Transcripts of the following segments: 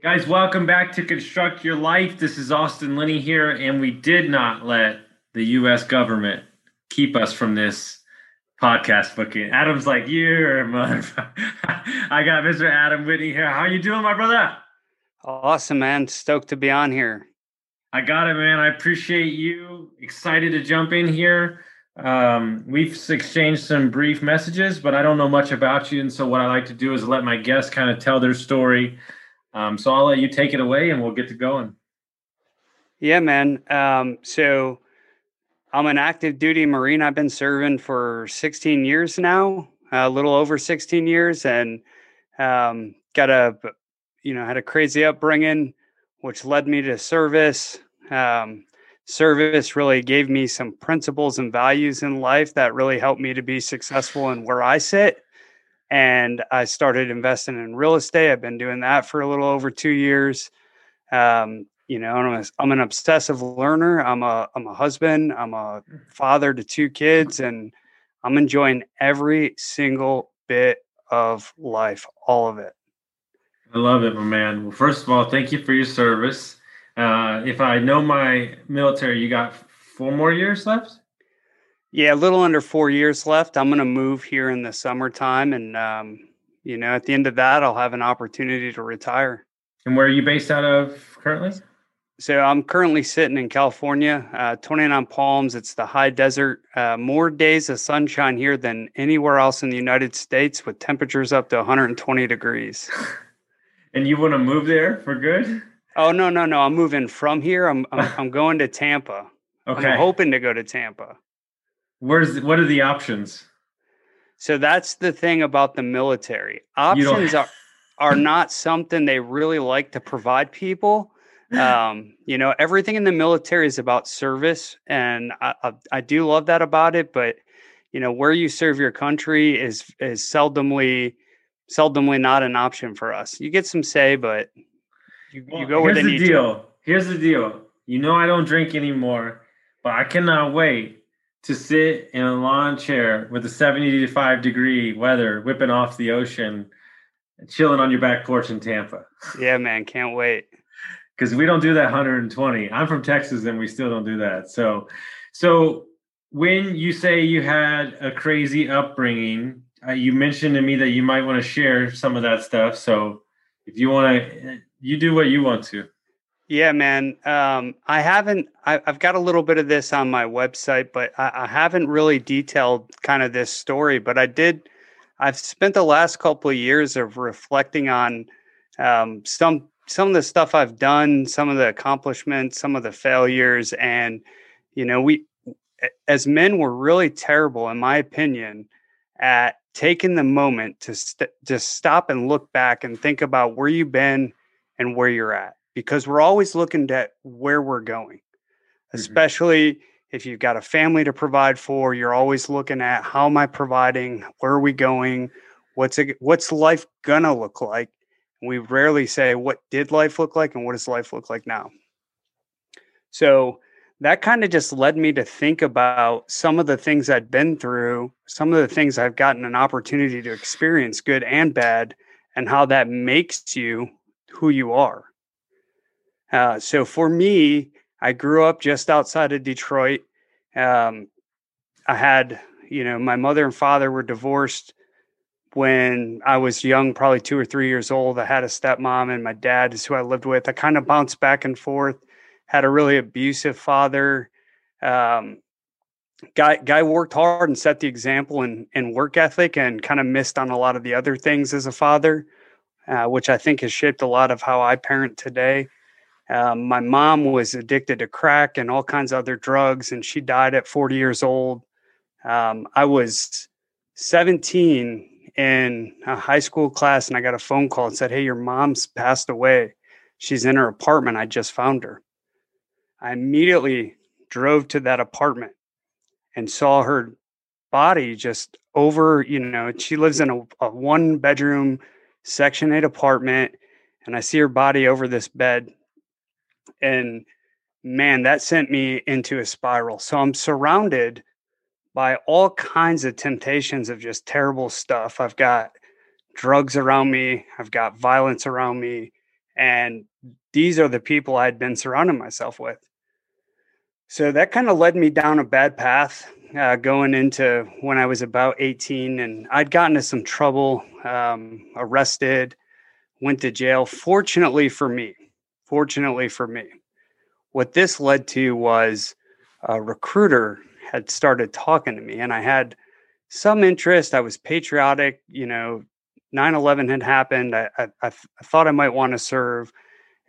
Guys, welcome back to Construct Your Life. This is Austin Linney here, and we did not let the U.S. government keep us from this podcast booking. Adam's like, you're motherfucker. I got Mr. Adam Whitney here. How you doing, my brother? Awesome, man. Stoked to be on here. I got it, man. I appreciate you. Excited to jump in here. Um, we've exchanged some brief messages, but I don't know much about you. And so, what I like to do is let my guests kind of tell their story um, so I'll let you take it away and we'll get to going. Yeah, man. Um, so I'm an active duty Marine. I've been serving for 16 years now, a little over 16 years, and um, got a, you know, had a crazy upbringing, which led me to service. Um, service really gave me some principles and values in life that really helped me to be successful in where I sit and I started investing in real estate. I've been doing that for a little over two years. Um, you know, I'm, a, I'm an obsessive learner. I'm a I'm a husband. I'm a father to two kids, and I'm enjoying every single bit of life, all of it. I love it, my man. Well, first of all, thank you for your service. Uh, if I know my military, you got four more years left. Yeah, a little under four years left. I'm going to move here in the summertime, and um, you know, at the end of that, I'll have an opportunity to retire. And where are you based out of currently? So I'm currently sitting in California, uh, 29 Palms. It's the high desert. Uh, more days of sunshine here than anywhere else in the United States, with temperatures up to 120 degrees. and you want to move there for good? Oh no, no, no! I'm moving from here. I'm I'm, I'm going to Tampa. Okay. I'm hoping to go to Tampa. Where's what are the options? So that's the thing about the military. Options are are not something they really like to provide people. Um, you know, everything in the military is about service, and I, I, I do love that about it. But you know, where you serve your country is is seldomly seldomly not an option for us. You get some say, but you, well, you go where they the need deal. to. Here's the deal. You know, I don't drink anymore, but I cannot wait to sit in a lawn chair with a 75 degree weather whipping off the ocean chilling on your back porch in Tampa. Yeah, man, can't wait. Cuz we don't do that 120. I'm from Texas and we still don't do that. So so when you say you had a crazy upbringing, uh, you mentioned to me that you might want to share some of that stuff. So if you want to you do what you want to. Yeah, man. Um, I haven't. I, have got a little bit of this on my website, but I, I, haven't really detailed kind of this story. But I did. I've spent the last couple of years of reflecting on um, some some of the stuff I've done, some of the accomplishments, some of the failures, and you know, we as men we're really terrible, in my opinion, at taking the moment to st- just stop and look back and think about where you've been and where you're at because we're always looking at where we're going, mm-hmm. especially mm-hmm. if you've got a family to provide for. You're always looking at how am I providing? Where are we going? What's it, what's life gonna look like? we rarely say what did life look like and what does life look like now. So that kind of just led me to think about some of the things I'd been through, some of the things I've gotten an opportunity to experience, good and bad, and how that makes you who you are. Uh, so for me, I grew up just outside of Detroit. Um, I had, you know, my mother and father were divorced when I was young, probably two or three years old. I had a stepmom, and my dad is who I lived with. I kind of bounced back and forth. Had a really abusive father. Um, guy guy worked hard and set the example in in work ethic, and kind of missed on a lot of the other things as a father, uh, which I think has shaped a lot of how I parent today. Um, my mom was addicted to crack and all kinds of other drugs, and she died at 40 years old. Um, I was 17 in a high school class, and I got a phone call and said, "Hey, your mom's passed away." She's in her apartment. I just found her. I immediately drove to that apartment and saw her body just over, you know, she lives in a, a one bedroom section 8 apartment and I see her body over this bed and man, that sent me into a spiral. So I'm surrounded by all kinds of temptations of just terrible stuff. I've got drugs around me, I've got violence around me, and these are the people I'd been surrounding myself with. So that kind of led me down a bad path uh, going into when I was about 18, and I'd gotten into some trouble, um, arrested, went to jail. Fortunately for me, fortunately for me, what this led to was a recruiter had started talking to me, and I had some interest. I was patriotic, you know. 9/11 had happened. I, I, I thought I might want to serve,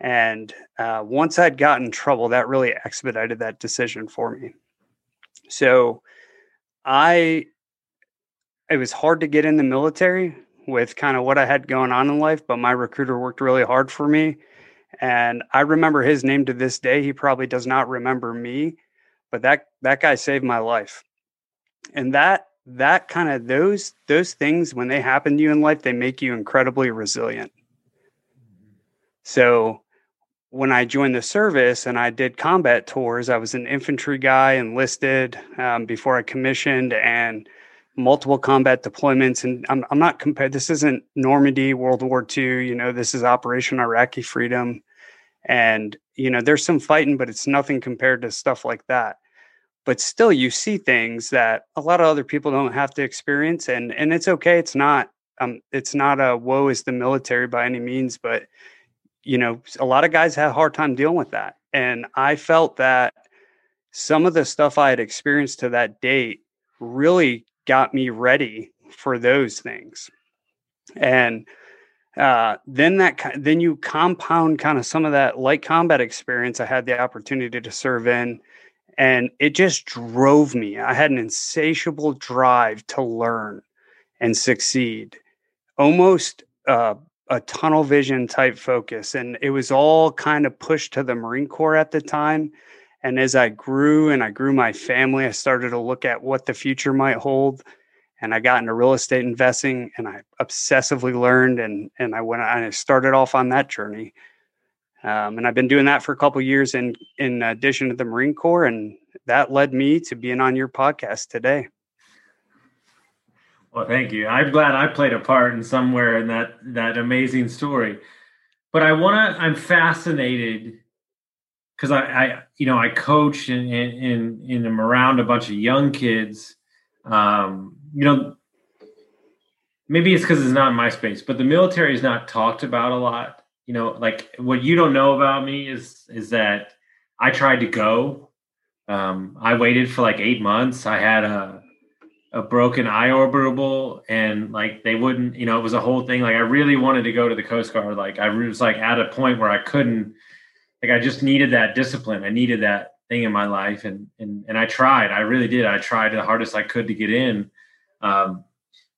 and uh, once I'd gotten in trouble, that really expedited that decision for me. So I, it was hard to get in the military with kind of what I had going on in life, but my recruiter worked really hard for me. And I remember his name to this day. He probably does not remember me, but that that guy saved my life. And that that kind of those those things when they happen to you in life, they make you incredibly resilient. So when I joined the service and I did combat tours, I was an infantry guy enlisted um, before I commissioned and multiple combat deployments. And I'm, I'm not compared, this isn't Normandy, World War II, you know, this is Operation Iraqi Freedom. And, you know, there's some fighting, but it's nothing compared to stuff like that. But still, you see things that a lot of other people don't have to experience. And, and it's okay. It's not, um, it's not a woe is the military by any means, but you know, a lot of guys had a hard time dealing with that. And I felt that some of the stuff I had experienced to that date really got me ready for those things. And uh, then that then you compound kind of some of that light combat experience I had the opportunity to serve in, and it just drove me. I had an insatiable drive to learn and succeed, almost uh, a tunnel vision type focus. And it was all kind of pushed to the Marine Corps at the time. And as I grew and I grew my family, I started to look at what the future might hold. And I got into real estate investing and I obsessively learned and, and I went and I started off on that journey. Um, and I've been doing that for a couple years in, in addition to the Marine Corps. And that led me to being on your podcast today. Well, thank you. I'm glad I played a part in somewhere in that that amazing story. But I want to. I'm fascinated because I, I, you know, I coach and in in around a bunch of young kids. Um, you know, maybe it's because it's not my space, but the military is not talked about a lot. You know, like what you don't know about me is is that I tried to go. Um, I waited for like eight months. I had a a broken eye orbital and like they wouldn't you know it was a whole thing like i really wanted to go to the coast guard like i was like at a point where i couldn't like i just needed that discipline i needed that thing in my life and and and i tried i really did i tried the hardest i could to get in um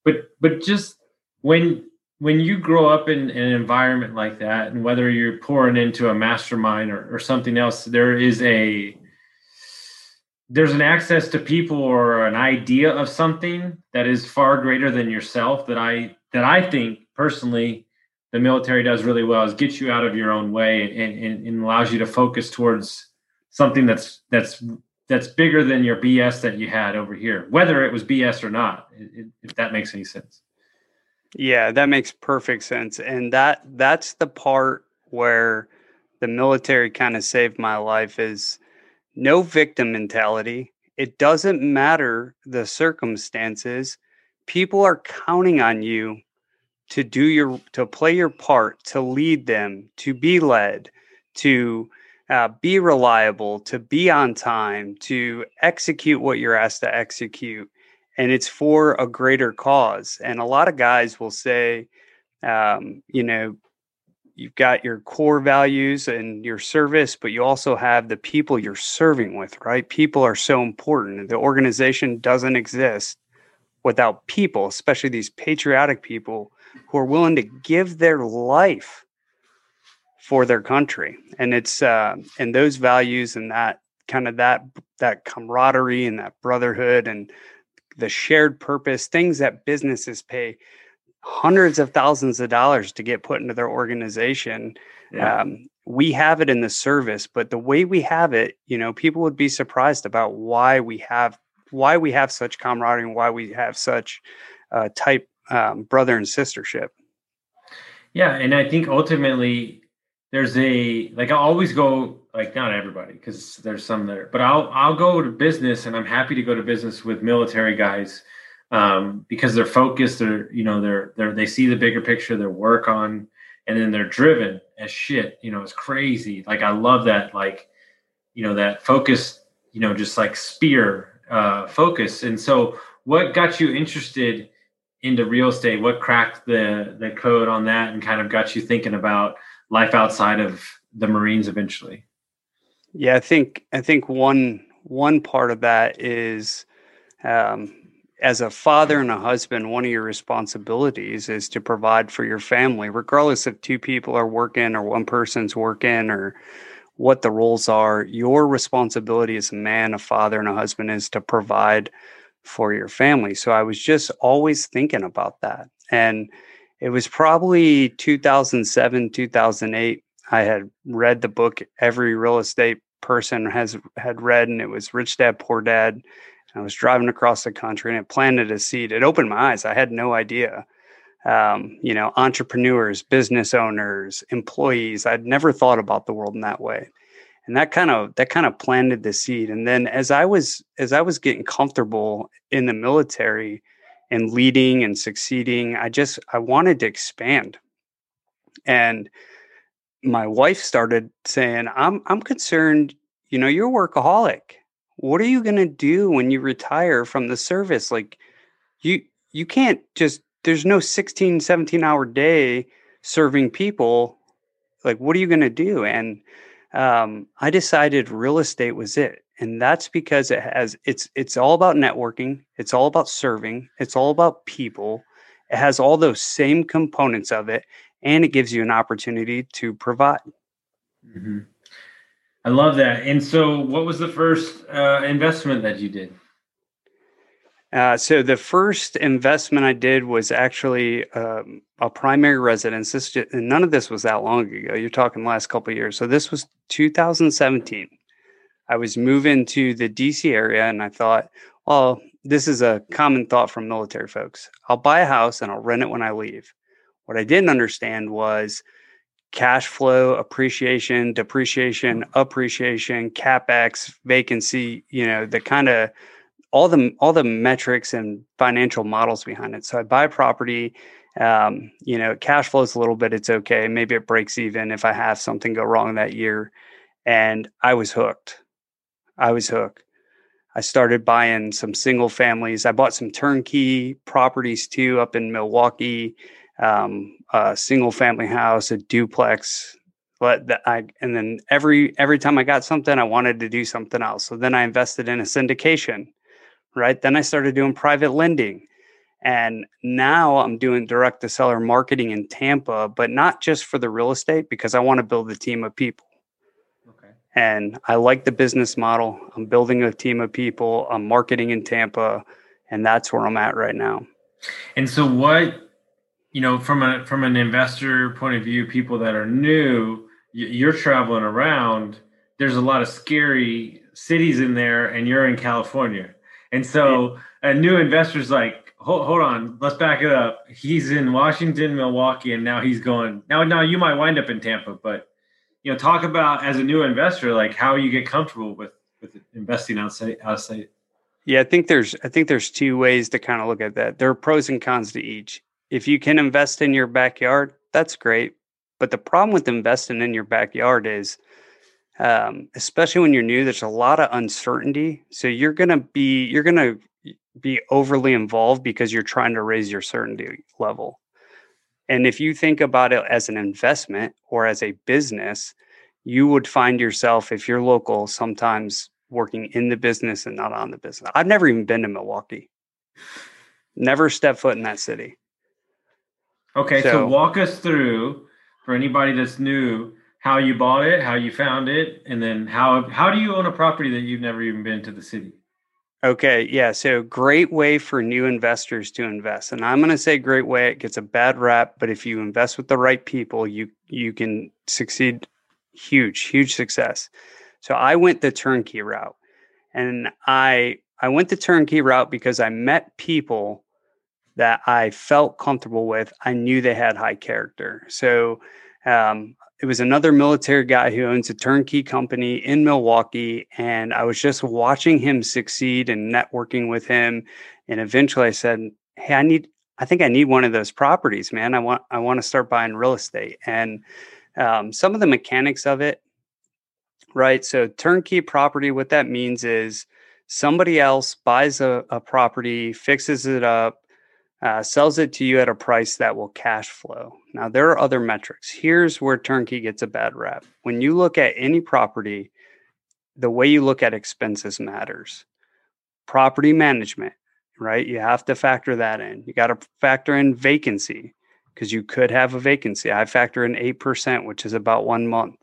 but but just when when you grow up in, in an environment like that and whether you're pouring into a mastermind or, or something else there is a there's an access to people or an idea of something that is far greater than yourself that I that I think personally the military does really well is get you out of your own way and, and, and allows you to focus towards something that's that's that's bigger than your BS that you had over here, whether it was BS or not, if that makes any sense. Yeah, that makes perfect sense. And that that's the part where the military kind of saved my life is no victim mentality. It doesn't matter the circumstances. People are counting on you to do your to play your part, to lead them, to be led, to uh, be reliable, to be on time, to execute what you're asked to execute, and it's for a greater cause. And a lot of guys will say, um, you know, you've got your core values and your service, but you also have the people you're serving with, right? People are so important. The organization doesn't exist without people, especially these patriotic people who are willing to give their life for their country. And it's uh, and those values and that kind of that that camaraderie and that brotherhood and the shared purpose, things that businesses pay hundreds of thousands of dollars to get put into their organization. Yeah. Um, we have it in the service, but the way we have it, you know, people would be surprised about why we have why we have such camaraderie and why we have such uh, type um, brother and sistership. Yeah, and I think ultimately there's a like I always go like not everybody because there's some there, but I'll I'll go to business and I'm happy to go to business with military guys um, because they're focused. They're you know they're they're they see the bigger picture. They work on and then they're driven as shit. You know it's crazy. Like I love that like you know that focus. You know just like spear uh, focus. And so what got you interested into real estate? What cracked the the code on that and kind of got you thinking about life outside of the Marines eventually? Yeah, I think I think one one part of that is um, as a father and a husband, one of your responsibilities is to provide for your family, regardless if two people are working or one person's working or what the roles are. Your responsibility as a man, a father, and a husband is to provide for your family. So I was just always thinking about that. And it was probably 2007, 2008. I had read the book every real estate person has had read, and it was Rich Dad Poor Dad. I was driving across the country, and it planted a seed. It opened my eyes. I had no idea. Um, you know, entrepreneurs, business owners, employees. I'd never thought about the world in that way, and that kind of that kind of planted the seed. And then as I was as I was getting comfortable in the military, and leading and succeeding. I just I wanted to expand. And my wife started saying, "I'm I'm concerned, you know, you're a workaholic. What are you going to do when you retire from the service? Like you you can't just there's no 16 17 hour day serving people. Like what are you going to do?" And um, I decided real estate was it and that's because it has it's it's all about networking it's all about serving it's all about people it has all those same components of it and it gives you an opportunity to provide mm-hmm. i love that and so what was the first uh, investment that you did uh, so the first investment I did was actually um, a primary residence. This just, none of this was that long ago. You're talking last couple years. So this was 2017. I was moving to the DC area and I thought, well, this is a common thought from military folks. I'll buy a house and I'll rent it when I leave. What I didn't understand was cash flow, appreciation, depreciation, appreciation, capex, vacancy, you know, the kind of all the all the metrics and financial models behind it. So I buy property, um, you know, cash flows a little bit, it's okay. Maybe it breaks even if I have something go wrong that year. And I was hooked. I was hooked. I started buying some single families. I bought some turnkey properties too up in Milwaukee, um, a single family house, a duplex. But I and then every every time I got something, I wanted to do something else. So then I invested in a syndication, right? Then I started doing private lending. And now I'm doing direct to seller marketing in Tampa, but not just for the real estate because I want to build a team of people. And I like the business model. I'm building a team of people. I'm marketing in Tampa, and that's where I'm at right now. And so, what you know, from a from an investor point of view, people that are new, you're traveling around. There's a lot of scary cities in there, and you're in California. And so, a new investor's like, hold, hold on, let's back it up. He's in Washington, Milwaukee, and now he's going. Now, now you might wind up in Tampa, but you know, talk about as a new investor, like how you get comfortable with with investing outside outside. Yeah, I think there's I think there's two ways to kind of look at that. There are pros and cons to each. If you can invest in your backyard, that's great. But the problem with investing in your backyard is, um, especially when you're new, there's a lot of uncertainty. So you're gonna be you're gonna be overly involved because you're trying to raise your certainty level. And if you think about it as an investment or as a business, you would find yourself, if you're local, sometimes working in the business and not on the business. I've never even been to Milwaukee, never stepped foot in that city. Okay, so, so walk us through for anybody that's new how you bought it, how you found it, and then how how do you own a property that you've never even been to the city? Okay, yeah. So great way for new investors to invest. And I'm going to say great way. It gets a bad rap, but if you invest with the right people, you you can succeed huge, huge success. So I went the turnkey route. And I I went the turnkey route because I met people that I felt comfortable with. I knew they had high character. So um, it was another military guy who owns a turnkey company in Milwaukee. And I was just watching him succeed and networking with him. And eventually I said, Hey, I need, I think I need one of those properties, man. I want, I want to start buying real estate. And um, some of the mechanics of it, right? So turnkey property, what that means is somebody else buys a, a property, fixes it up, uh, sells it to you at a price that will cash flow. Now, there are other metrics. Here's where turnkey gets a bad rap. When you look at any property, the way you look at expenses matters. Property management, right? You have to factor that in. You got to factor in vacancy because you could have a vacancy. I factor in 8%, which is about one month.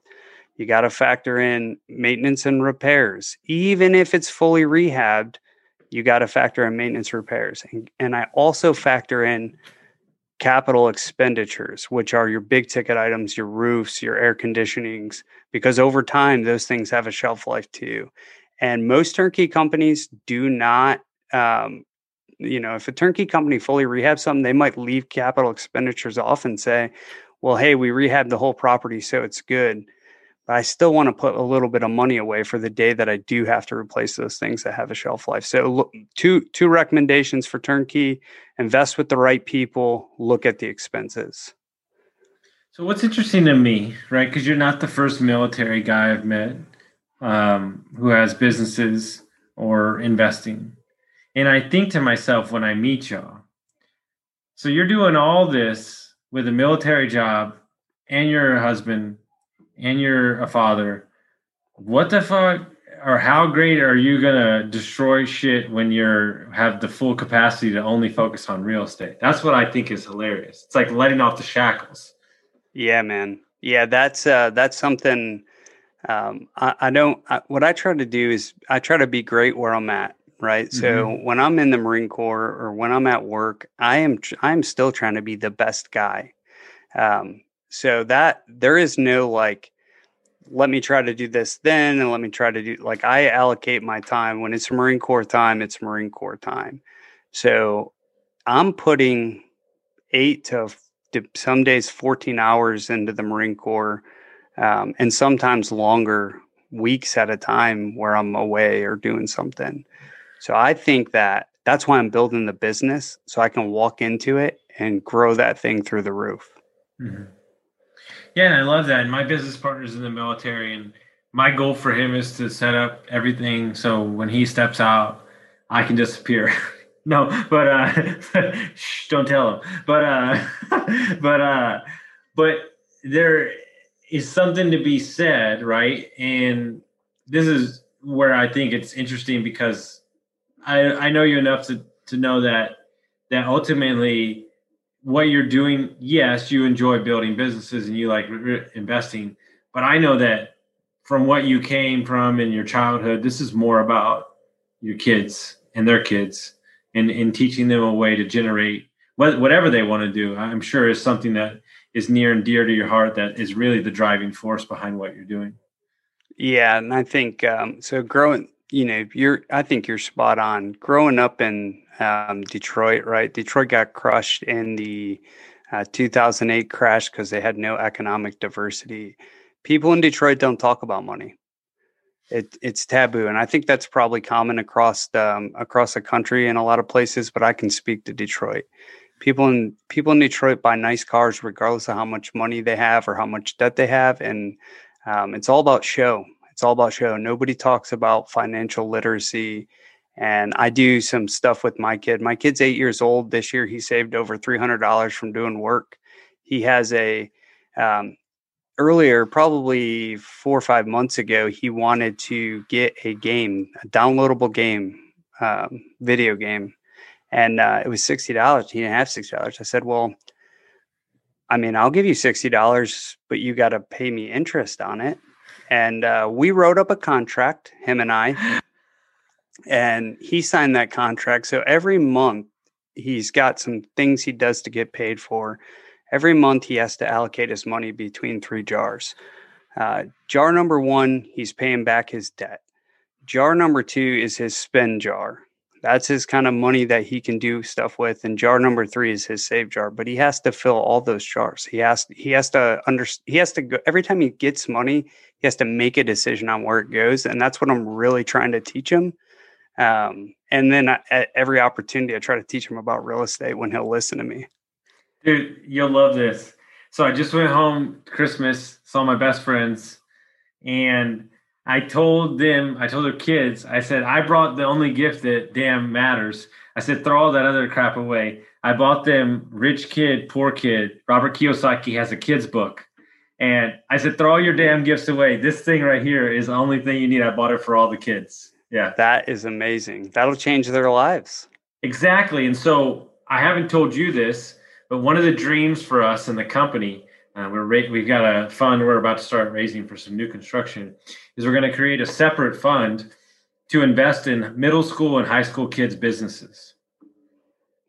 You got to factor in maintenance and repairs. Even if it's fully rehabbed, you got to factor in maintenance repairs. And, and I also factor in capital expenditures, which are your big ticket items, your roofs, your air conditionings, because over time, those things have a shelf life too. And most turnkey companies do not, um, you know, if a turnkey company fully rehabs something, they might leave capital expenditures off and say, well, hey, we rehabbed the whole property, so it's good but I still want to put a little bit of money away for the day that I do have to replace those things that have a shelf life. So look, two two recommendations for turnkey: invest with the right people, look at the expenses. So what's interesting to me, right? Because you're not the first military guy I've met um, who has businesses or investing, and I think to myself when I meet y'all, so you're doing all this with a military job and you're a husband and you're a father, what the fuck or how great are you gonna destroy shit when you're have the full capacity to only focus on real estate? That's what I think is hilarious. It's like letting off the shackles. Yeah, man. Yeah, that's uh that's something um I, I don't I, what I try to do is I try to be great where I'm at right mm-hmm. so when i'm in the marine corps or when i'm at work i am i'm still trying to be the best guy um, so that there is no like let me try to do this then and let me try to do like I allocate my time when it's Marine Corps time, it's Marine Corps time. So I'm putting eight to, some days 14 hours into the Marine Corps um, and sometimes longer weeks at a time where I'm away or doing something. So I think that that's why I'm building the business so I can walk into it and grow that thing through the roof. Mm-hmm. Yeah, and I love that. And my business partner's in the military, and my goal for him is to set up everything so when he steps out, I can disappear. no, but uh, shh, don't tell him. But uh, but uh, but there is something to be said, right? And this is where I think it's interesting because I I know you enough to to know that that ultimately what you're doing, yes, you enjoy building businesses and you like re- investing, but I know that from what you came from in your childhood, this is more about your kids and their kids and, and teaching them a way to generate whatever they want to do. I'm sure is something that is near and dear to your heart that is really the driving force behind what you're doing. Yeah, and I think um, so. Growing, you know, you're. I think you're spot on. Growing up in um, Detroit, right? Detroit got crushed in the uh, 2008 crash because they had no economic diversity. People in Detroit don't talk about money. It, it's taboo, and I think that's probably common across the, um, across the country in a lot of places. But I can speak to Detroit. People in people in Detroit buy nice cars regardless of how much money they have or how much debt they have, and um, it's all about show. It's all about show. Nobody talks about financial literacy and I do some stuff with my kid. My kid's eight years old. This year, he saved over $300 from doing work. He has a, um, earlier, probably four or five months ago, he wanted to get a game, a downloadable game, um, video game. And uh, it was $60. He didn't have $60. I said, well, I mean, I'll give you $60, but you got to pay me interest on it. And uh, we wrote up a contract, him and I, and he signed that contract. So every month, he's got some things he does to get paid for. Every month, he has to allocate his money between three jars. Uh, jar number one, he's paying back his debt. Jar number two is his spend jar. That's his kind of money that he can do stuff with. And jar number three is his save jar. But he has to fill all those jars. He has he has to under he has to go every time he gets money, he has to make a decision on where it goes. And that's what I'm really trying to teach him. Um, and then I, at every opportunity, I try to teach him about real estate when he'll listen to me. Dude, you'll love this. So I just went home Christmas, saw my best friends, and I told them, I told their kids, I said, I brought the only gift that damn matters. I said, throw all that other crap away. I bought them Rich Kid, Poor Kid. Robert Kiyosaki has a kid's book. And I said, throw all your damn gifts away. This thing right here is the only thing you need. I bought it for all the kids. Yeah. That is amazing. That'll change their lives. Exactly. And so I haven't told you this, but one of the dreams for us in the company, uh, we're ra- we've got a fund we're about to start raising for some new construction, is we're going to create a separate fund to invest in middle school and high school kids' businesses.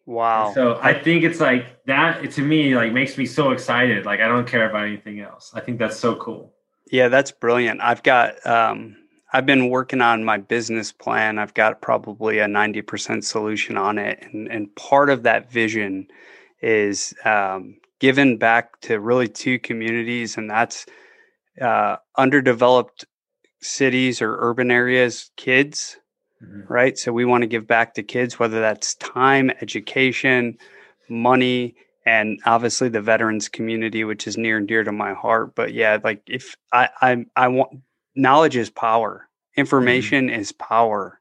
Wow. So I think it's like that. It, to me, like makes me so excited. Like I don't care about anything else. I think that's so cool. Yeah, that's brilliant. I've got um, I've been working on my business plan. I've got probably a 90% solution on it. And, and part of that vision is um, given back to really two communities, and that's uh, underdeveloped cities or urban areas, kids, mm-hmm. right? So we want to give back to kids, whether that's time, education, money, and obviously the veterans community, which is near and dear to my heart. But yeah, like if I I, I want knowledge is power, mm-hmm. information mm-hmm. is power.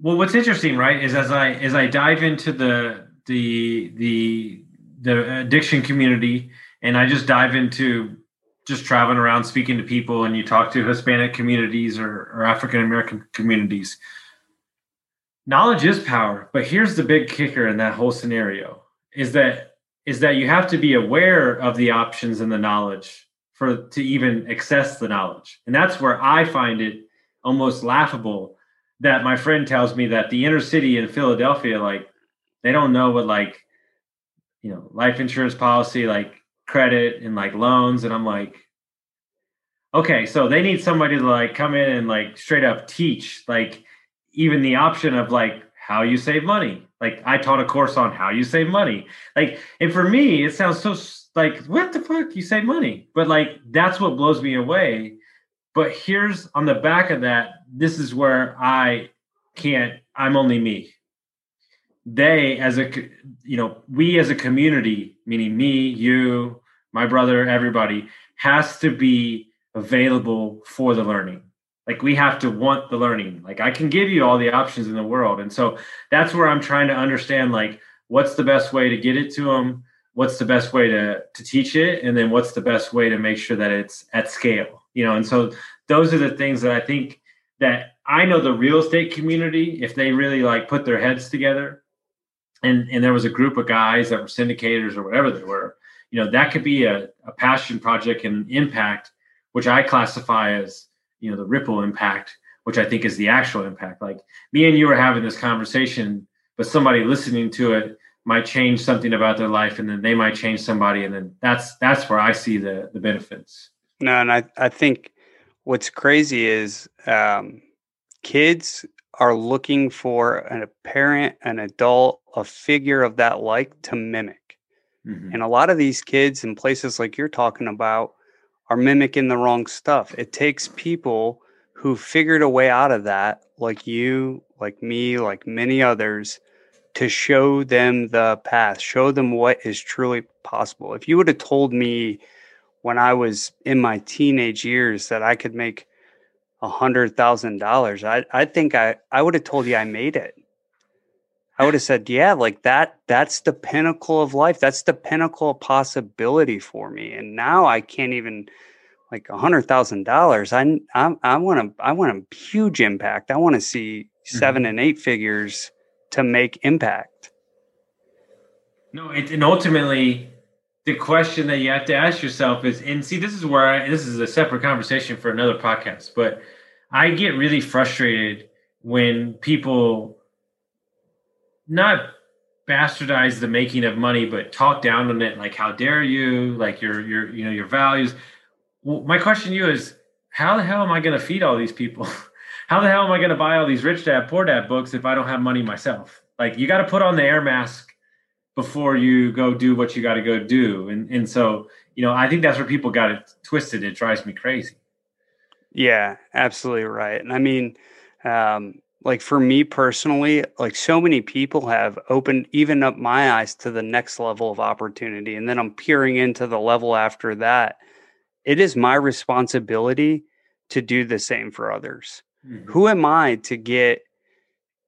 Well, what's interesting, right, is as I as I dive into the the the the addiction community and I just dive into just traveling around speaking to people and you talk to Hispanic communities or, or African American communities. Knowledge is power, but here's the big kicker in that whole scenario is that is that you have to be aware of the options and the knowledge for to even access the knowledge. And that's where I find it almost laughable that my friend tells me that the inner city in Philadelphia like they don't know what like you know life insurance policy like credit and like loans and i'm like okay so they need somebody to like come in and like straight up teach like even the option of like how you save money. Like i taught a course on how you save money. Like and for me it sounds so like what the fuck? You save money. But like that's what blows me away. But here's on the back of that this is where i can't i'm only me. They as a you know we as a community meaning me you my brother everybody has to be available for the learning like we have to want the learning. Like i can give you all the options in the world. And so that's where i'm trying to understand like what's the best way to get it to them what's the best way to to teach it? And then what's the best way to make sure that it's at scale you know? And so those are the things that i think that i know the real estate community if they really like put their heads together and and there was a group of guys that were syndicators or whatever they were you know that could be a, a passion project and impact which i classify as you know the ripple impact which i think is the actual impact like me and you are having this conversation but somebody listening to it might change something about their life and then they might change somebody and then that's that's where i see the the benefits no and i i think what's crazy is um kids are looking for a parent, an adult, a figure of that like to mimic. Mm-hmm. And a lot of these kids in places like you're talking about are mimicking the wrong stuff. It takes people who figured a way out of that, like you, like me, like many others, to show them the path, show them what is truly possible. If you would have told me when I was in my teenage years that I could make a hundred thousand dollars, I I think I I would have told you I made it. I would have said, yeah, like that. That's the pinnacle of life. That's the pinnacle of possibility for me. And now I can't even like a hundred thousand dollars. I I I want to I want a huge impact. I want to see 7 mm-hmm. and eight figures to make impact. No, it, and ultimately, the question that you have to ask yourself is, and see, this is where I, this is a separate conversation for another podcast, but I get really frustrated when people not bastardize the making of money, but talk down on it. Like, how dare you? Like your, your, you know, your values. Well, my question to you is, how the hell am I going to feed all these people? how the hell am I going to buy all these rich dad, poor dad books if I don't have money myself? Like, you got to put on the air mask before you go do what you got to go do. And and so, you know, I think that's where people got it twisted. It drives me crazy. Yeah, absolutely right. And I mean, um, like for me personally, like so many people have opened even up my eyes to the next level of opportunity. And then I'm peering into the level after that. It is my responsibility to do the same for others. Mm-hmm. Who am I to get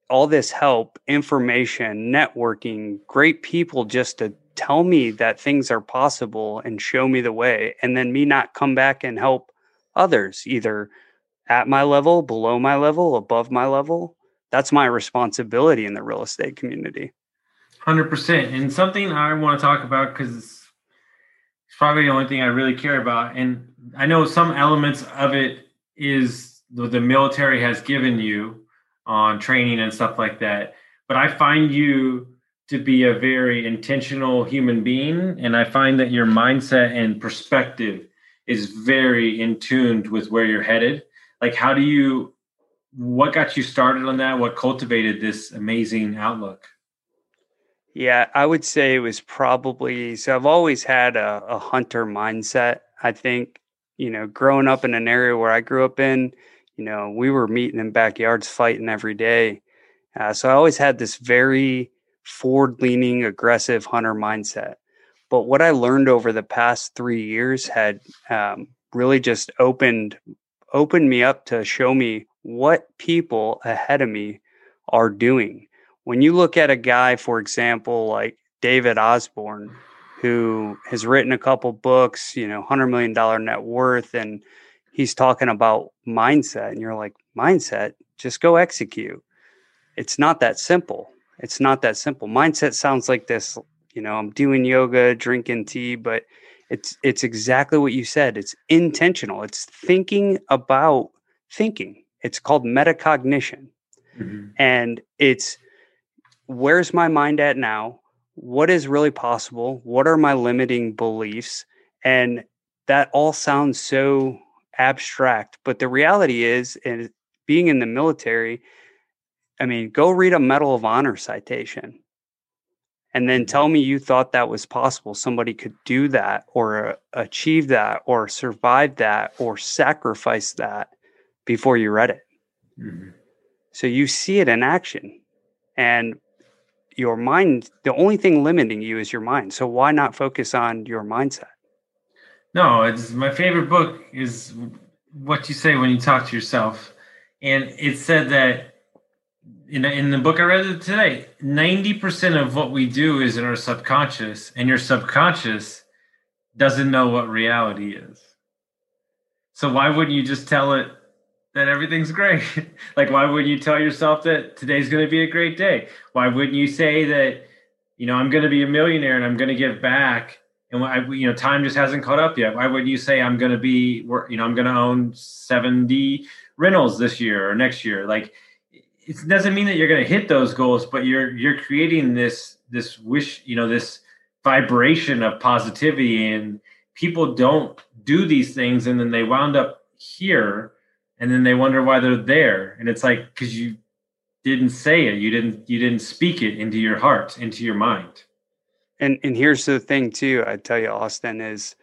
all this help, information, networking, great people just to tell me that things are possible and show me the way, and then me not come back and help others either at my level, below my level, above my level. That's my responsibility in the real estate community. 100%. And something I want to talk about because it's probably the only thing I really care about. And I know some elements of it is the military has given you on training and stuff like that. But I find you to be a very intentional human being. And I find that your mindset and perspective is very in tuned with where you're headed. Like, how do you, what got you started on that? What cultivated this amazing outlook? Yeah, I would say it was probably so. I've always had a, a hunter mindset. I think, you know, growing up in an area where I grew up in, you know, we were meeting in backyards fighting every day. Uh, so I always had this very forward leaning, aggressive hunter mindset. But what I learned over the past three years had um, really just opened opened me up to show me what people ahead of me are doing. When you look at a guy, for example, like David Osborn, who has written a couple books, you know, hundred million dollar net worth, and he's talking about mindset and you're like mindset? Just go execute. It's not that simple. It's not that simple. Mindset sounds like this you know i'm doing yoga drinking tea but it's it's exactly what you said it's intentional it's thinking about thinking it's called metacognition mm-hmm. and it's where's my mind at now what is really possible what are my limiting beliefs and that all sounds so abstract. But the reality is, and being in the military, I mean, go read a Medal of Honor citation and then tell me you thought that was possible. Somebody could do that or uh, achieve that or survive that or sacrifice that before you read it. Mm-hmm. So you see it in action. And your mind, the only thing limiting you is your mind. So why not focus on your mindset? No, it's my favorite book is what you say when you talk to yourself, and it said that in in the book I read today, ninety percent of what we do is in our subconscious, and your subconscious doesn't know what reality is. So why wouldn't you just tell it that everything's great? like why wouldn't you tell yourself that today's going to be a great day? Why wouldn't you say that you know I'm going to be a millionaire and I'm going to give back? and I, you know, time just hasn't caught up yet. Why wouldn't you say I'm going to be, you know, I'm going to own 70 rentals this year or next year? Like, it doesn't mean that you're going to hit those goals, but you're you're creating this this wish, you know, this vibration of positivity, and people don't do these things, and then they wound up here, and then they wonder why they're there, and it's like because you didn't say it, you didn't you didn't speak it into your heart, into your mind. And and here's the thing too, I tell you, Austin, is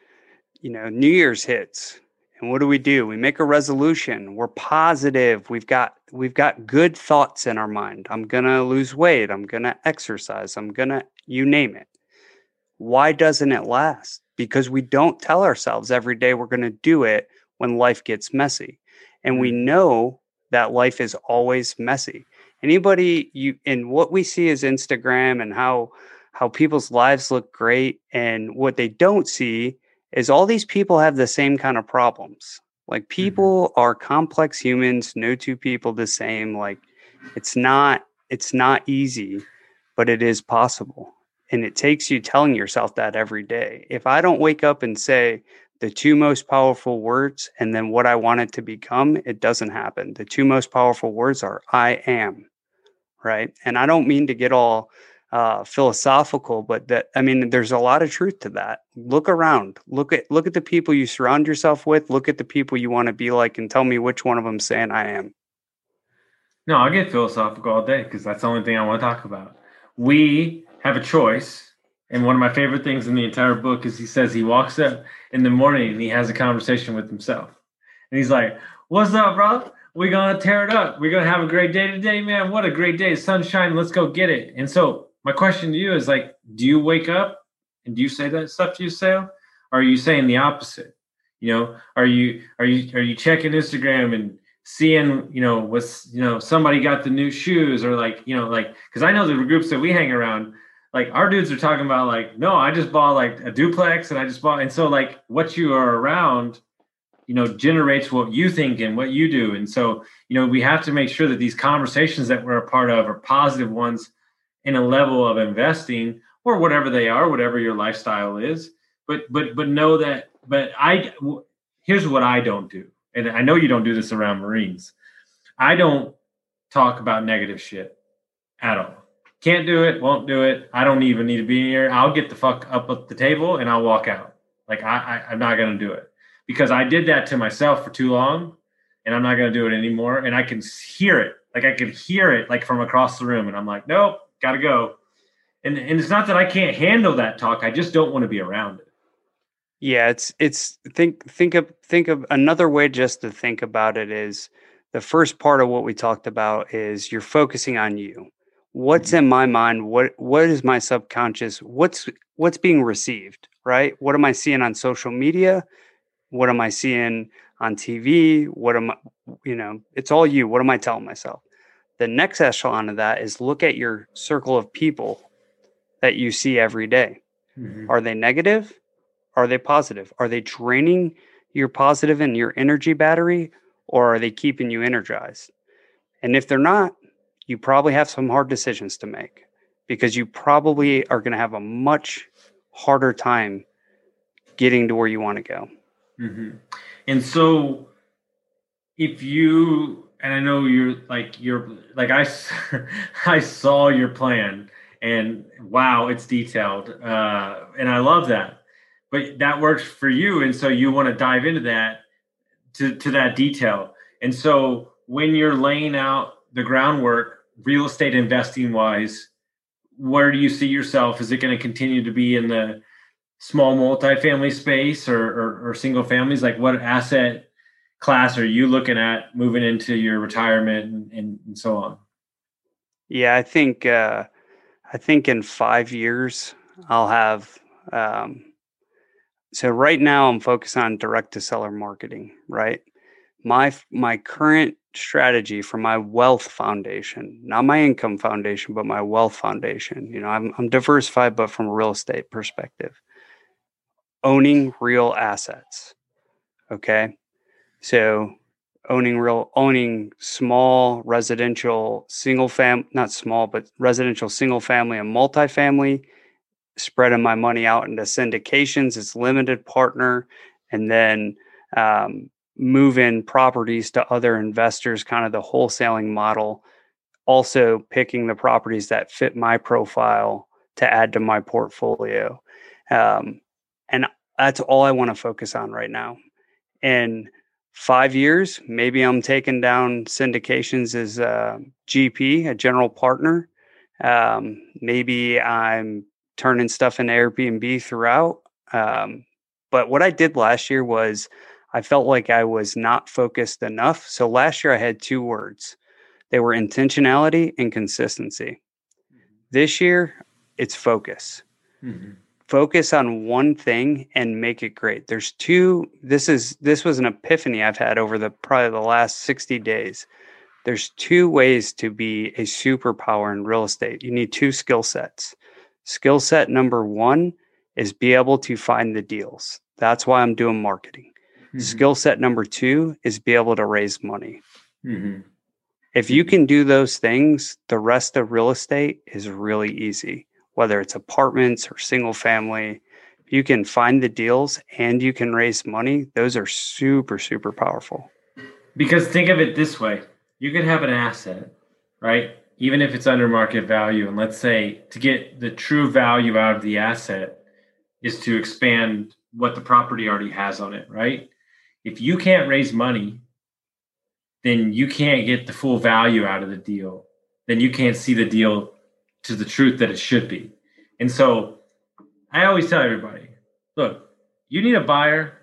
you know, New Year's hits. And what do we do? We make a resolution. We're positive. We've got we've got good thoughts in our mind. I'm gonna lose weight. I'm gonna exercise. I'm gonna you name it. Why doesn't it last? Because we don't tell ourselves every day we're gonna do it when life gets messy. And we mm. know that life is always messy. Anybody you and what we see is Instagram and how how people's lives look great and what they don't see is all these people have the same kind of problems like mm-hmm. people mm-hmm. are complex humans no two people the same like it's not it's not easy but it is possible And it takes you telling yourself that every day. If I don't wake up and say the two most powerful words and then what I want it to become, it doesn't happen. The two most powerful words are I am, right? And I don't mean to get all uh, philosophical, but that I mean, there's a lot of truth to that. Look around, look at look at the people you surround yourself with, look at the people you want to be like, and tell me which one of them saying I am. No, I'll get philosophical all day because that's the only thing I want to talk about. We have a choice. And one of my favorite things in the entire book is he says he walks up in the morning and he has a conversation with himself. And he's like, What's up, bro? We're gonna tear it up. We're gonna have a great day today, man. What a great day. Sunshine. Let's go get it. And so my question to you is like, do you wake up and do you say that stuff to yourself? Or are you saying the opposite? You know, are you are you are you checking Instagram and seeing you know what's you know somebody got the new shoes or like you know like because i know the groups that we hang around like our dudes are talking about like no i just bought like a duplex and i just bought and so like what you are around you know generates what you think and what you do and so you know we have to make sure that these conversations that we're a part of are positive ones in a level of investing or whatever they are whatever your lifestyle is but but but know that but i here's what i don't do and I know you don't do this around Marines. I don't talk about negative shit at all. Can't do it, won't do it. I don't even need to be here. I'll get the fuck up at the table and I'll walk out. Like I, I am not gonna do it because I did that to myself for too long, and I'm not gonna do it anymore. And I can hear it, like I can hear it, like from across the room, and I'm like, nope, gotta go. And and it's not that I can't handle that talk. I just don't want to be around it. Yeah, it's it's think think of think of another way just to think about it is the first part of what we talked about is you're focusing on you. What's mm-hmm. in my mind? What what is my subconscious? What's what's being received, right? What am I seeing on social media? What am I seeing on TV? What am I, you know, it's all you. What am I telling myself? The next echelon of that is look at your circle of people that you see every day. Mm-hmm. Are they negative? Are they positive? Are they draining your positive and your energy battery, or are they keeping you energized? And if they're not, you probably have some hard decisions to make because you probably are going to have a much harder time getting to where you want to go. Mm-hmm. And so, if you and I know you're like you're like I I saw your plan and wow, it's detailed, uh, and I love that. But that works for you and so you want to dive into that to, to that detail. And so when you're laying out the groundwork real estate investing wise where do you see yourself? Is it going to continue to be in the small multifamily space or, or, or single families? Like what asset class are you looking at moving into your retirement and, and, so on yeah i think uh, i think in five years i'll have um, so right now I'm focused on direct to seller marketing, right? My my current strategy for my wealth foundation, not my income foundation, but my wealth foundation. You know, I'm I'm diversified but from a real estate perspective. Owning real assets. Okay? So owning real owning small residential single fam not small but residential single family and multifamily spreading my money out into syndications, it's limited partner, and then um, move in properties to other investors, kind of the wholesaling model. Also, picking the properties that fit my profile to add to my portfolio. Um, and that's all I want to focus on right now. In five years, maybe I'm taking down syndications as a GP, a general partner. Um, maybe I'm turning stuff into Airbnb throughout. Um, but what I did last year was I felt like I was not focused enough. So last year I had two words. They were intentionality and consistency. Mm-hmm. This year it's focus. Mm-hmm. Focus on one thing and make it great. There's two this is this was an epiphany I've had over the probably the last 60 days. There's two ways to be a superpower in real estate. You need two skill sets. Skill set number one is be able to find the deals. That's why I'm doing marketing. Mm-hmm. Skill set number two is be able to raise money. Mm-hmm. If you can do those things, the rest of real estate is really easy. Whether it's apartments or single family. You can find the deals and you can raise money. Those are super, super powerful. Because think of it this way you could have an asset, right? Even if it's under market value. And let's say to get the true value out of the asset is to expand what the property already has on it, right? If you can't raise money, then you can't get the full value out of the deal. Then you can't see the deal to the truth that it should be. And so I always tell everybody, look, you need a buyer.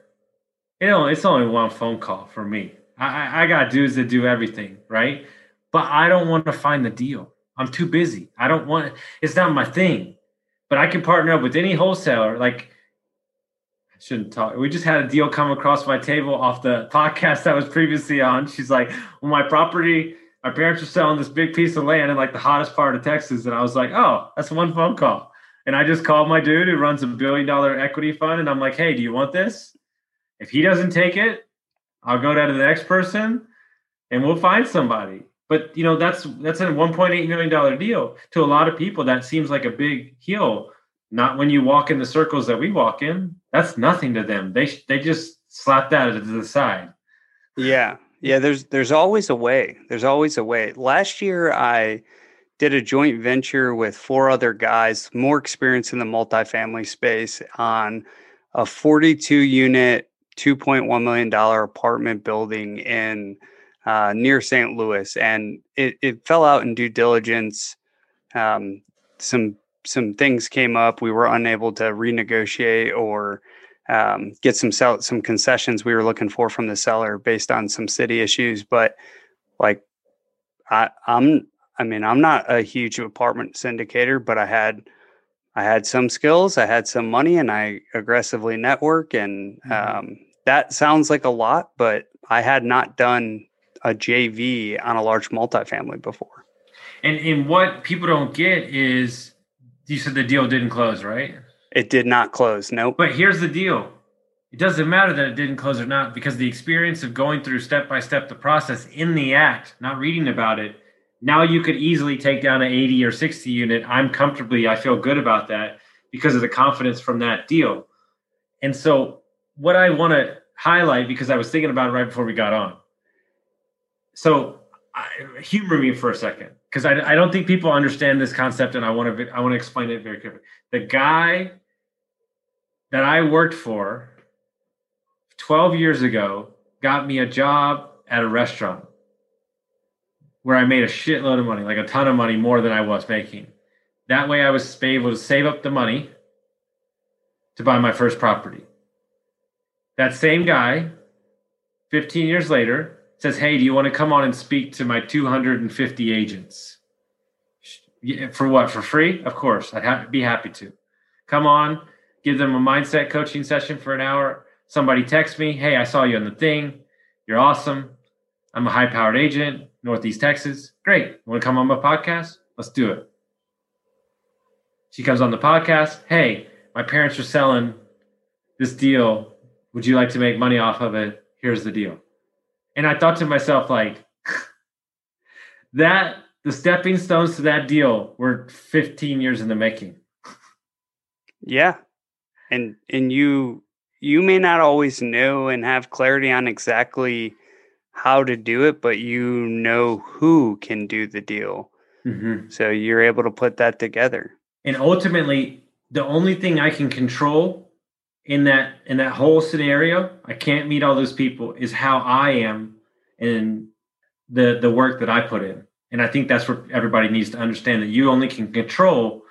You know, it's only one phone call for me. I, I got dudes that do everything, right? But I don't want to find the deal. I'm too busy. I don't want it's not my thing. But I can partner up with any wholesaler. Like I shouldn't talk. We just had a deal come across my table off the podcast that was previously on. She's like, Well, my property, my parents are selling this big piece of land in like the hottest part of Texas. And I was like, Oh, that's one phone call. And I just called my dude who runs a billion dollar equity fund. And I'm like, Hey, do you want this? If he doesn't take it, I'll go down to the next person and we'll find somebody. But you know, that's that's a 1.8 million dollar deal. To a lot of people, that seems like a big hill. Not when you walk in the circles that we walk in. That's nothing to them. They they just slap that to the side. Yeah. Yeah, there's there's always a way. There's always a way. Last year I did a joint venture with four other guys, more experience in the multifamily space on a 42 unit $2.1 million apartment building in uh, near St. Louis, and it, it fell out in due diligence. Um, some some things came up. We were unable to renegotiate or um, get some sell, some concessions we were looking for from the seller based on some city issues. But like, I, I'm I mean I'm not a huge apartment syndicator, but I had I had some skills, I had some money, and I aggressively network. And mm-hmm. um, that sounds like a lot, but I had not done a JV on a large multifamily before. And and what people don't get is you said the deal didn't close, right? It did not close. Nope. But here's the deal. It doesn't matter that it didn't close or not because the experience of going through step by step the process in the act, not reading about it, now you could easily take down an 80 or 60 unit. I'm comfortably, I feel good about that because of the confidence from that deal. And so, what I want to highlight because I was thinking about it right before we got on. So, I, humor me for a second because I, I don't think people understand this concept, and I want to I want to explain it very quickly. The guy that I worked for 12 years ago got me a job at a restaurant where I made a shitload of money, like a ton of money more than I was making. That way I was able to save up the money to buy my first property. That same guy, 15 years later, says, Hey, do you want to come on and speak to my 250 agents? For what? For free? Of course. I'd ha- be happy to. Come on, give them a mindset coaching session for an hour. Somebody text me, Hey, I saw you on the thing. You're awesome. I'm a high powered agent. Northeast Texas. Great. Want to come on my podcast? Let's do it. She comes on the podcast. Hey, my parents are selling this deal. Would you like to make money off of it? Here's the deal. And I thought to myself, like, that the stepping stones to that deal were 15 years in the making. Yeah. And and you you may not always know and have clarity on exactly how to do it, but you know who can do the deal. Mm-hmm. So you're able to put that together. And ultimately, the only thing I can control in that in that whole scenario, I can't meet all those people, is how I am and the the work that I put in. And I think that's what everybody needs to understand that you only can control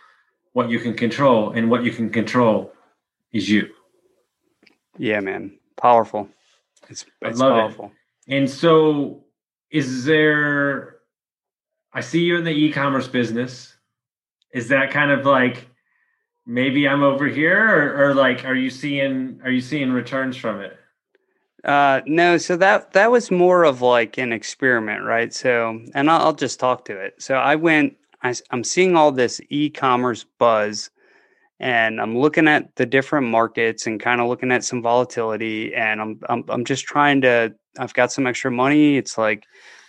what you can control, and what you can control is you. Yeah, man. Powerful. It's, it's powerful. It. And so, is there? I see you in the e-commerce business. Is that kind of like maybe I'm over here, or, or like are you seeing are you seeing returns from it? Uh, no, so that that was more of like an experiment, right? So, and I'll, I'll just talk to it. So I went. I, I'm seeing all this e-commerce buzz, and I'm looking at the different markets and kind of looking at some volatility, and I'm I'm I'm just trying to I've got some extra money. It's like,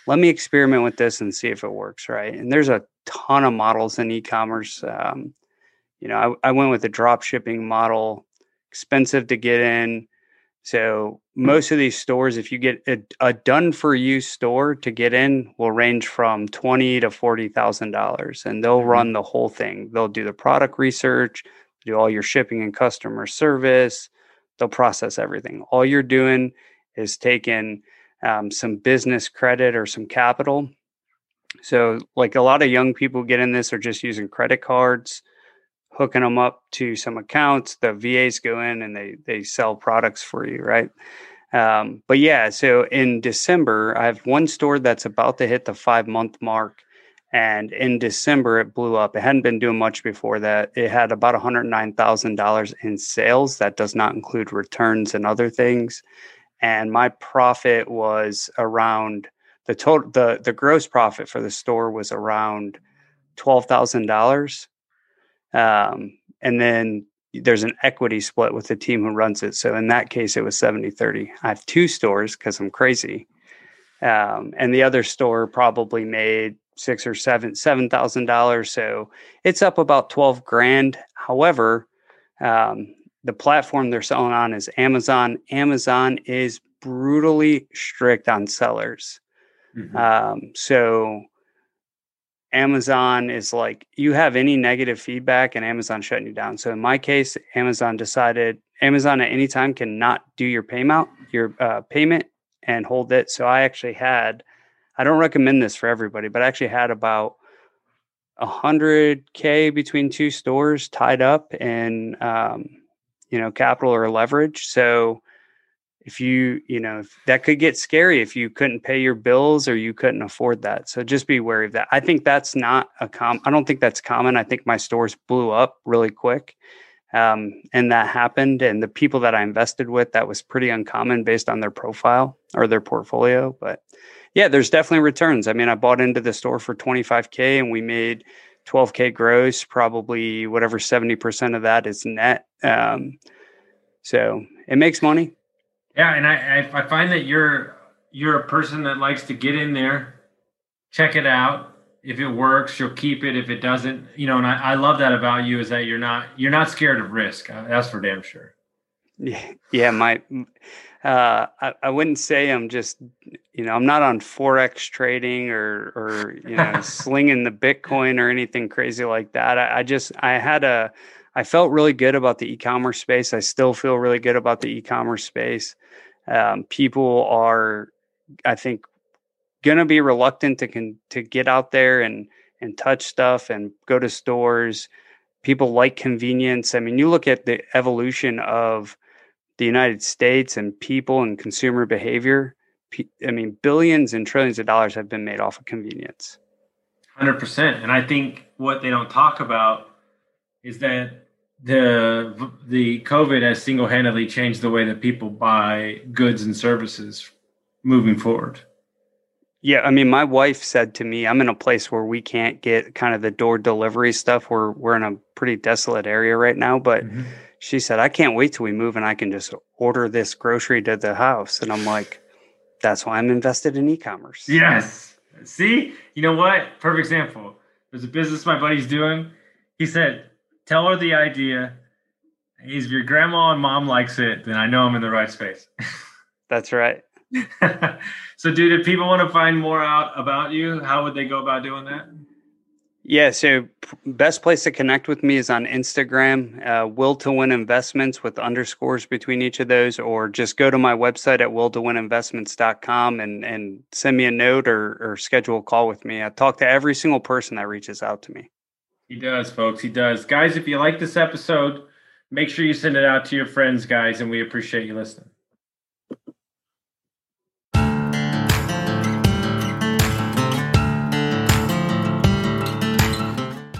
let me experiment with this and see if it works, right? And there's a ton of models in e-commerce. Um, you know, I, I went with a drop shipping model, expensive to get in. So most of these stores, if you get a, a done for you store to get in, will range from twenty to forty thousand dollars, and they'll mm-hmm. run the whole thing. They'll do the product research, do all your shipping and customer service. They'll process everything. All you're doing is taking um, some business credit or some capital. So, like a lot of young people get in this are just using credit cards, hooking them up to some accounts. The VAs go in and they they sell products for you, right? Um, but yeah, so in December, I have one store that's about to hit the five month mark. And in December, it blew up. It hadn't been doing much before that. It had about $109,000 in sales. That does not include returns and other things and my profit was around the total the the gross profit for the store was around twelve thousand dollars, um, and then there's an equity split with the team who runs it. So in that case, it was 70 30. I have two stores because I'm crazy. Um, and the other store probably made six or seven, seven thousand dollars. So it's up about 12 grand. However, um, the platform they're selling on is Amazon. Amazon is brutally strict on sellers. Mm-hmm. Um, so Amazon is like, you have any negative feedback and Amazon shutting you down. So in my case, Amazon decided Amazon at any time cannot do your payment, your uh, payment and hold it. So I actually had, I don't recommend this for everybody, but I actually had about a hundred K between two stores tied up in, um, you know, capital or leverage. So if you, you know, that could get scary if you couldn't pay your bills or you couldn't afford that. So just be wary of that. I think that's not a com. I don't think that's common. I think my stores blew up really quick. Um, and that happened. And the people that I invested with, that was pretty uncommon based on their profile or their portfolio. But yeah, there's definitely returns. I mean, I bought into the store for 25K and we made 12K gross, probably whatever 70% of that is net. Um, so it makes money. Yeah. And I, I find that you're, you're a person that likes to get in there, check it out. If it works, you'll keep it. If it doesn't, you know, and I, I love that about you is that you're not, you're not scared of risk. Uh, that's for damn sure. Yeah. Yeah. My, uh, I, I wouldn't say I'm just, you know, I'm not on forex trading or, or you know, slinging the Bitcoin or anything crazy like that. I, I just, I had a, I felt really good about the e-commerce space. I still feel really good about the e-commerce space. Um, people are, I think, going to be reluctant to con- to get out there and and touch stuff and go to stores. People like convenience. I mean, you look at the evolution of the United States and people and consumer behavior, I mean, billions and trillions of dollars have been made off of convenience. 100%. And I think what they don't talk about is that the the COVID has single handedly changed the way that people buy goods and services moving forward. Yeah, I mean, my wife said to me, "I'm in a place where we can't get kind of the door delivery stuff. We're we're in a pretty desolate area right now, but." Mm-hmm she said, I can't wait till we move and I can just order this grocery to the house. And I'm like, that's why I'm invested in e-commerce. Yes. See, you know what? Perfect example. There's a business my buddy's doing. He said, tell her the idea. If your grandma and mom likes it, then I know I'm in the right space. that's right. so, dude, if people want to find more out about you, how would they go about doing that? Yeah, so best place to connect with me is on Instagram, uh, Will to Win Investments with underscores between each of those, or just go to my website at willtowininvestments.com and, and send me a note or, or schedule a call with me. I talk to every single person that reaches out to me. He does, folks. He does. Guys, if you like this episode, make sure you send it out to your friends, guys, and we appreciate you listening.